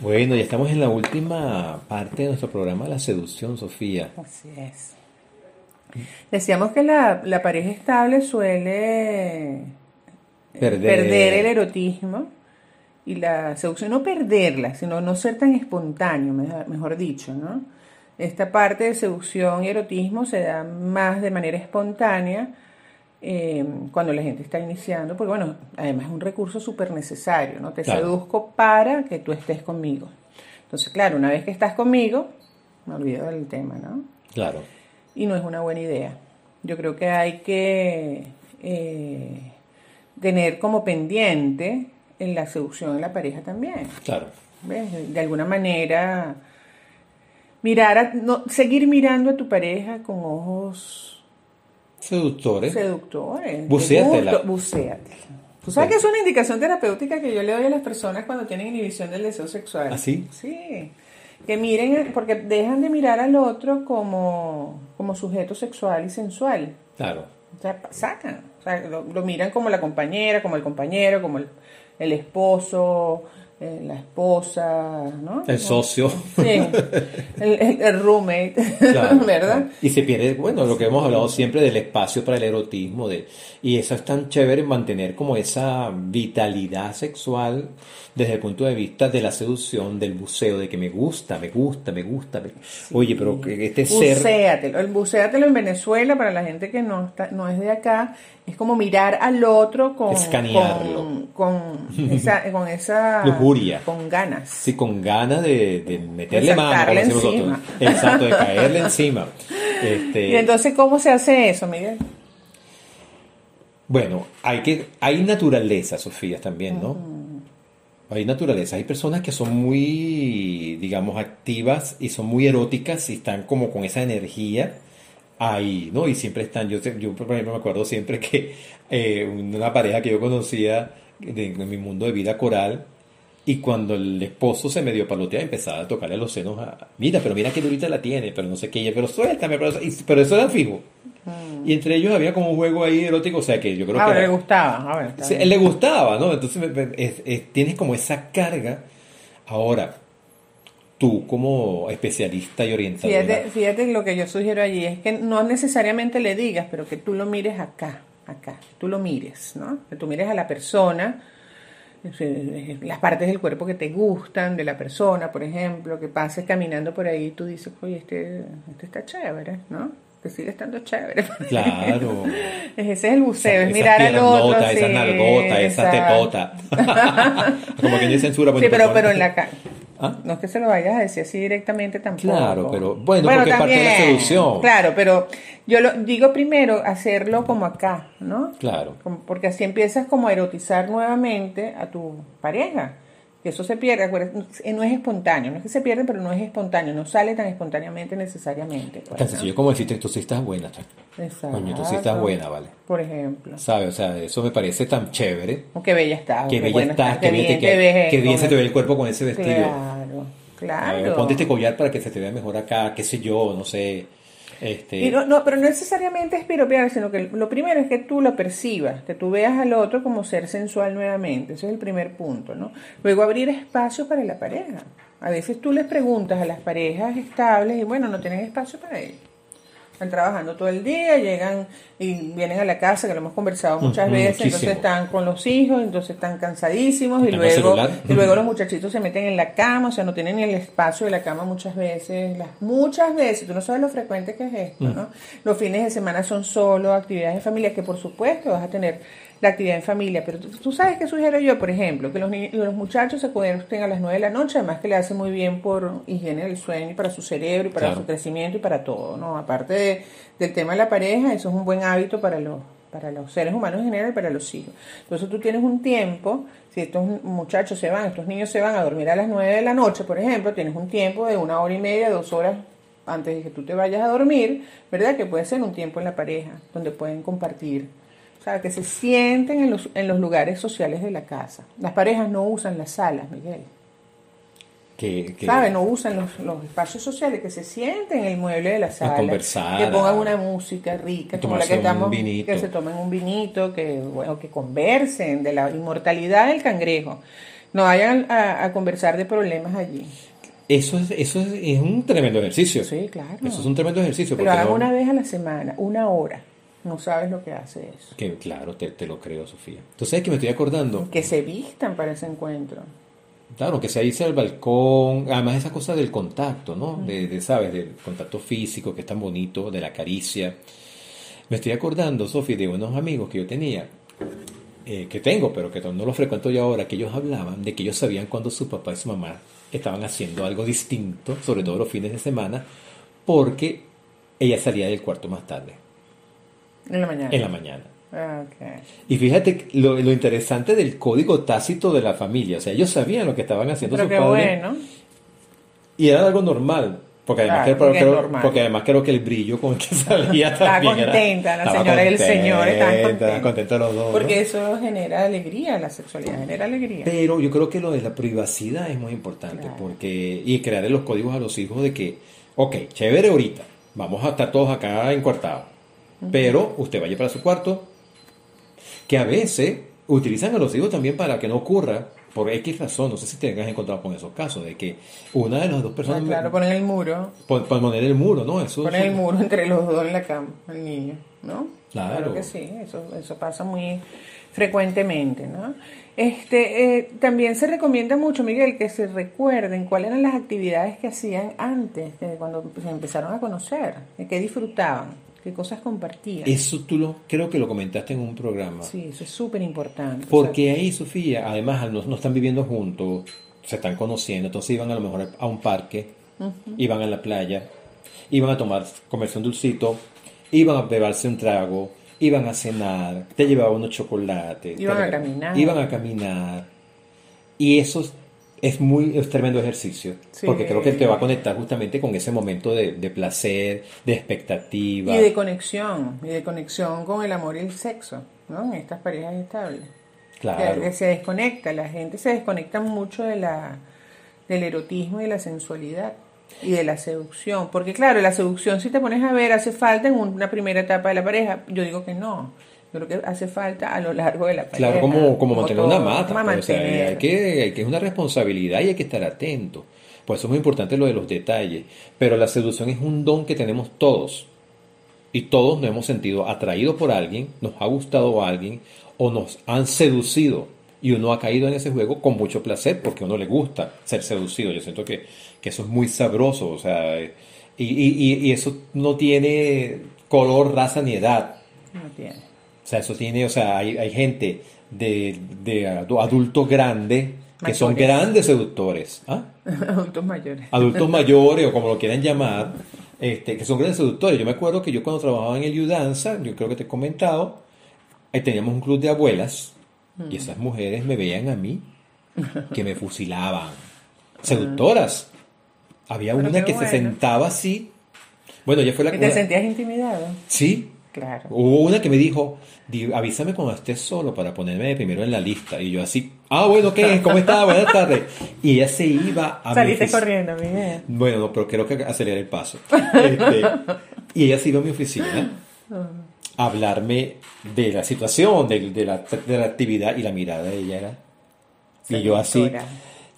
Bueno, ya estamos en la última parte de nuestro programa, la seducción, Sofía. Así es. Decíamos que la, la pareja estable suele eh, Perder. el erotismo y la seducción, no perderla, sino no ser tan espontáneo, mejor, mejor dicho, ¿no? Esta parte de seducción y erotismo se da más de manera espontánea eh, cuando la gente está iniciando, porque bueno, además es un recurso súper necesario, ¿no? Te Claro. seduzco para que tú estés conmigo. Entonces, claro, una vez que estás conmigo, me olvido del tema, ¿no? Claro. y no es una buena idea. Yo creo que hay que eh, tener como pendiente en la seducción de la pareja también. Claro. ¿ves? De alguna manera, mirar a- no, seguir mirando a tu pareja con ojos Seductores. seductores. Bucéatela. bucéatela. Tú sabes que es una indicación terapéutica que yo le doy a las personas cuando tienen inhibición del deseo sexual. ¿Ah, sí? Sí. Que miren, porque dejan de mirar al otro como, como sujeto sexual y sensual. Claro. O sea, sacan. O sea, lo, lo miran como la compañera, como el compañero, como el, el esposo, eh, la esposa, ¿no? El socio. Sí. El, el- el roommate, Claro, ¿verdad? claro. Y se pierde, bueno, lo que hemos hablado siempre del espacio para el erotismo, de, y eso es tan chévere mantener como esa vitalidad sexual desde el punto de vista de la seducción, del buceo, de que me gusta, me gusta, me gusta. me- Oye, pero que este ser... Bucéatelo. El bucéatelo en Venezuela, para la gente que no, está, no es de acá, es como mirar al otro con, Escanearlo. con, con esa, con esa Lujuria. con ganas. Sí, con ganas de, de meterle De mano, como decimos nosotros. Exacto, de caerle encima. Este, Y entonces, ¿cómo se hace eso, Miguel? Bueno, hay que hay naturaleza, Sofía, también, ¿no? Hay naturaleza. Hay personas que son muy, digamos, activas y son muy eróticas y están como con esa energía ahí, ¿no? Y siempre están. Yo, yo por ejemplo, me acuerdo siempre que eh, una pareja que yo conocía de, en mi mundo de vida coral. Y cuando el esposo se medio paloteaba, empezaba a tocarle los senos a... Mira, pero mira que durita la tiene, pero no sé qué, pero suéltame, pero, pero eso era fijo. Y entre ellos había como un juego ahí erótico, o sea que yo creo Ah, que... le era- gustaba. A ver, él le gustaba, ¿no? Entonces es- tienes como esa carga. Ahora, tú como especialista y orientadora, Fíjate, fíjate lo que yo sugiero allí es que no necesariamente le digas, pero que tú lo mires acá, acá, tú lo mires, ¿no? Que tú mires a la persona, las partes del cuerpo que te gustan de la persona, por ejemplo, que pases caminando por ahí y tú dices, oye, este, este está chévere, ¿no? Que sigue estando chévere. Claro. Ese es el buceo, es mirar al otro. piernotas, sí, esas nalgotas, esas exacto. tetotas. como que no hay censura. Sí, pero, pues, pero en la calle. ¿Ah? No es que se lo vayas a decir así directamente tampoco. Claro, pero bueno, porque es parte de la seducción. Claro, pero yo lo digo primero hacerlo como acá, ¿no? Claro. Como- Porque así empiezas como a erotizar nuevamente a tu pareja. Eso se pierde, acuérdate, no es espontáneo, no es que se pierde, pero no es espontáneo, no sale tan espontáneamente necesariamente. pues, Tan sencillo como decirte, tú sí estás buena. Exacto. Coño, tú sí estás buena, vale. Por ejemplo. ¿Sabes? O sea, eso me parece tan chévere. O qué bella estás. o Qué bella estás, qué bien, te ves qué bien se te ve el- el cuerpo con ese vestido. Claro, claro. Eh, ponte este collar para que se te vea mejor acá, qué sé yo, no sé. Este, no, no, pero no necesariamente es piropear, sino que lo primero es que tú lo percibas, que tú veas al otro como ser sensual nuevamente. Ese es el primer punto, ¿no? Luego abrir espacio para la pareja. A veces tú les preguntas a las parejas estables y bueno, no tienen espacio para ellos. Están trabajando todo el día, llegan y vienen a la casa, que lo hemos conversado muchas Ujú, veces, muchísimo. entonces están con los hijos, entonces están cansadísimos y luego, y luego los muchachitos se meten en la cama, o sea, no tienen ni el espacio de la cama muchas veces, las muchas veces, tú no sabes lo frecuente que es esto, ¿no? Los fines de semana son solo actividades en familia, que por supuesto vas a tener la actividad en familia, pero tú, tú sabes que sugiero yo, por ejemplo, que los, ni- los muchachos se acuesten a las 9 de la noche, además que le hace muy bien por higiene del sueño, y para su cerebro, y para Claro. su crecimiento y para todo, ¿no? Aparte de- del tema de la pareja, eso es un buen hábito para los para los seres humanos en general y para los hijos. Entonces tú tienes un tiempo, si estos muchachos se van, estos niños se van a dormir a las 9 de la noche, por ejemplo, tienes un tiempo de una hora y media, dos horas antes de que tú te vayas a dormir, ¿verdad? Que puede ser un tiempo en la pareja, donde pueden compartir. Sea, que se sienten en los, en los lugares sociales de la casa. Las parejas no usan las salas, Miguel. que, que- ¿Sabes? No usan los, los espacios sociales, que se sienten en el mueble de la sala. conversar, Que pongan una música rica, como la que un estamos, vinito. que se tomen un vinito, que, bueno, que conversen de la inmortalidad del cangrejo. No vayan a, a conversar de problemas allí. Eso es, eso es, es un tremendo ejercicio. Sí, claro. Eso es un tremendo ejercicio. Pero hagan no- una vez a la semana, una hora. No sabes lo que hace eso. Que claro, te, te lo creo, Sofía. Entonces es que me estoy acordando. Que se vistan para ese encuentro. Claro, que se irse al balcón, además esa cosa del contacto, ¿no? De, de, ¿sabes? Del contacto físico, que es tan bonito, de la caricia. Me estoy acordando, Sofía, de unos amigos que yo tenía, eh, que tengo, pero que no los frecuento yo ahora, que ellos hablaban de que ellos sabían cuando su papá y su mamá estaban haciendo algo distinto, sobre todo los fines de semana, porque ella salía del cuarto más tarde, En la mañana. en la mañana. Ah, ok. Y fíjate lo, lo interesante del código tácito de la familia, o sea, ellos sabían lo que estaban haciendo Pero sus qué padres. bueno. Y era algo normal. Porque además, Claro, creo, porque además creo que el brillo con el que salía Estaba también era- contenta, la señora y el señor estaban contentos. contentos los dos. ¿no? Porque eso genera alegría, la sexualidad genera alegría. Pero yo creo que lo de la privacidad es muy importante. Claro. porque Y crearle los códigos a los hijos de que, ok, chévere ahorita, vamos a estar todos acá encuartados. Pero usted vaya para su cuarto, que a veces utilizan a los hijos también para que no ocurra, por X razón, no sé si te has encontrado con esos casos, de que una de las dos Ah, personas claro, ponen el muro, pon- pon- poner el muro, ¿no? Eso, ponen el muro entre los dos en la cama, el niño, ¿no? Claro. que sí, eso, eso pasa muy frecuentemente, ¿no? Este, eh, también se recomienda mucho, Miguel, que se recuerden cuáles eran las actividades que hacían antes, de cuando se empezaron a conocer, de qué disfrutaban, qué cosas compartían. Eso tú lo, creo que lo comentaste en un programa. Sí, eso es súper importante. Porque ahí, Sofía, además no, no están viviendo juntos, se están conociendo, entonces iban a lo mejor a un parque, iban a la playa, iban a tomar, comerse un dulcito, iban a beberse un trago, iban a cenar, te llevaban unos chocolates, Iban te a caminar. Iban a caminar. Y eso es, muy, es tremendo ejercicio, Sí. porque creo que te va a conectar justamente con ese momento de, de placer, de expectativa. Y de conexión, y de conexión con el amor y el sexo, ¿no? En estas parejas estables. Claro. Que se desconecta, la gente se desconecta mucho de la, del erotismo y de la sensualidad y de la seducción. Porque claro, la seducción, si te pones a ver, hace falta en una primera etapa de la pareja. Yo digo que no. Yo creo que hace falta a lo largo de la pareja. Claro, como, como mantener una todo, mata. pues, o sea, hay que, hay que es una responsabilidad y hay que estar atento. Por eso es muy importante lo de los detalles. Pero la seducción es un don que tenemos todos. Y todos nos hemos sentido atraídos por alguien, nos ha gustado a alguien o nos han seducido. Y uno ha caído en ese juego con mucho placer porque a uno le gusta ser seducido. Yo siento que, que eso es muy sabroso. O sea, y, y- y eso no tiene color, raza ni edad. No tiene. O sea, eso tiene, o sea, hay, hay gente de, de adu- adultos grandes que son grandes seductores. ¿ah? Adultos mayores. Adultos mayores o como lo quieran llamar, este, que son grandes seductores. Yo me acuerdo que yo cuando trabajaba en el Yudanza, yo creo que te he comentado, eh, teníamos un club de abuelas y esas mujeres me veían a mí que me fusilaban. Seductoras. Había Pero una que bueno. se sentaba así. Bueno, ella fue la ¿Y te una- sentías intimidado? Sí, Claro. Hubo una que me dijo, "Di- avísame cuando estés solo para ponerme primero en la lista. Y yo así, ah, bueno, ¿qué? ¿Cómo está? Buenas tardes. Y ella se iba a Saliste corriendo, Miguel. Bueno, no, pero creo que aceleré el paso. Este, y ella se iba a mi oficina a hablarme de la situación, de, de la, de la actividad, y la mirada de ella era... Y yo así,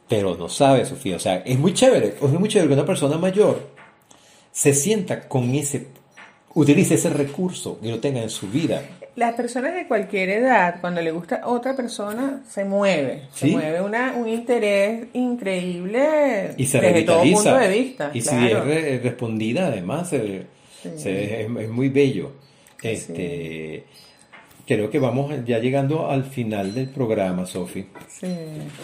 pero no sabe, Sofía, o sea, es muy chévere, es muy chévere que una persona mayor se sienta con ese, utilice ese recurso y lo tenga en su vida. Las personas de cualquier edad, cuando le gusta otra persona, se mueve. Se mueve una, un interés increíble Y se desde todo punto de vista. Y si es re- respondida, además, se- Sí. se- es, es muy bello. Este, Creo que vamos ya llegando al final del programa, Sofi. Sí.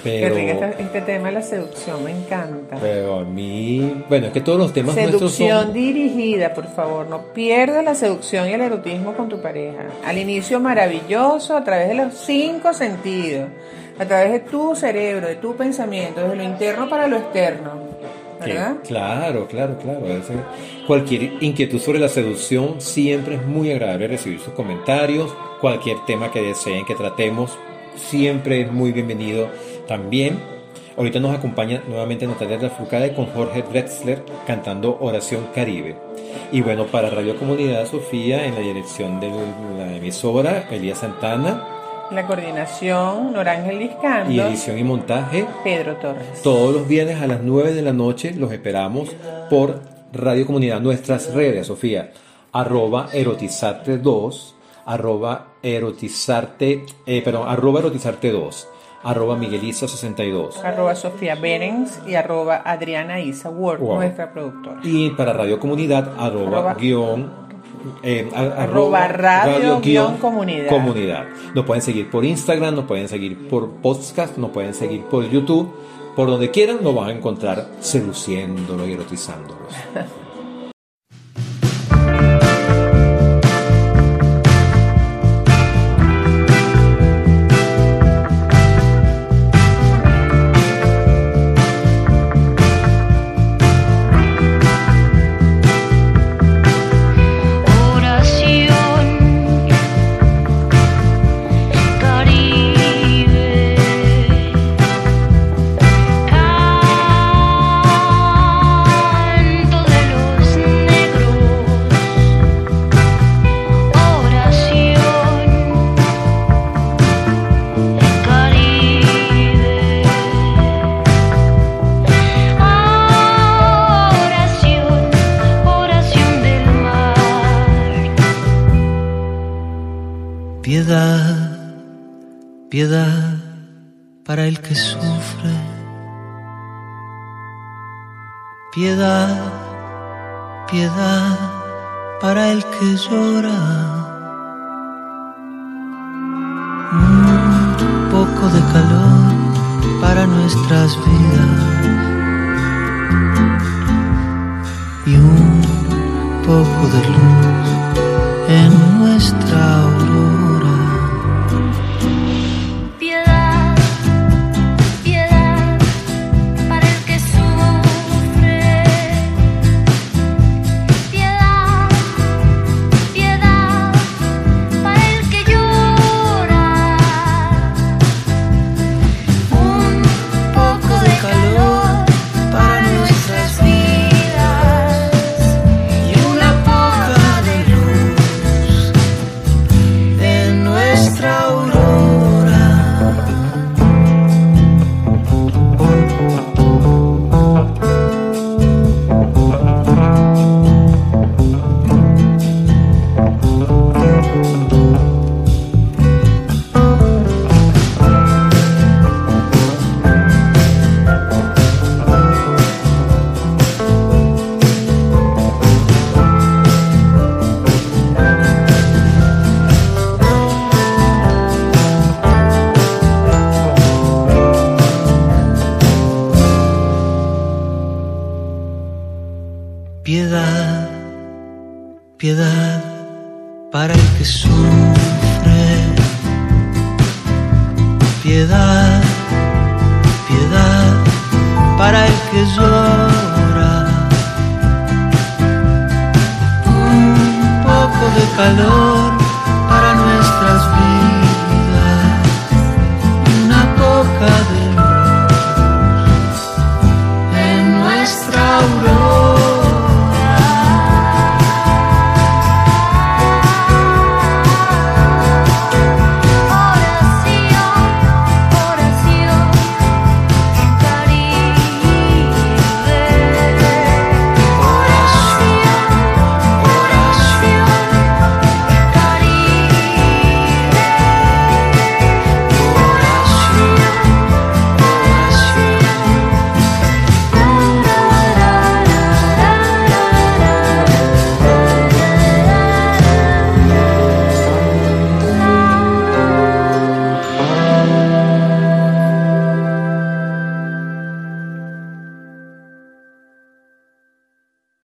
Pero- Qué rico este, este tema de la seducción, me encanta. Pero a mí, bueno, es que todos los temas nuestros Seducción son... dirigida, por favor, no pierdas la seducción y el erotismo con tu pareja. Al inicio maravilloso, a través de los cinco sentidos, a través de tu cerebro, de tu pensamiento, desde lo interno para lo externo. que- ¿Verdad? claro, claro, claro. ese- cualquier inquietud sobre la seducción siempre es muy agradable recibir sus comentarios. Cualquier tema que deseen que tratemos siempre es muy bienvenido también. Ahorita nos acompaña nuevamente Natalia Lafourcade con Jorge Drexler cantando Oración Caribe. Y bueno, para Radio Comunidad Sofía, en la dirección de la emisora, Elías Santana, La coordinación, Norángel Candos. Y edición y montaje, Pedro Torres. todos los viernes a las 9 de la noche los esperamos por Radio Comunidad. Nuestras redes, Sofía, arroba erotizarte 2, arroba erotizarte, eh, perdón, arroba erotizarte 2, arroba migueliza 62. Arroba Sofía Berens y arroba Adriana Isa Ward, Wow. nuestra productora. Y para Radio Comunidad, arroba, Arroba- guion, eh, Arroba radio guion guion comunidad. comunidad. Nos pueden seguir por Instagram, nos pueden seguir por podcast, nos pueden seguir por YouTube. Por donde quieran nos van a encontrar seduciéndolos y erotizándolos.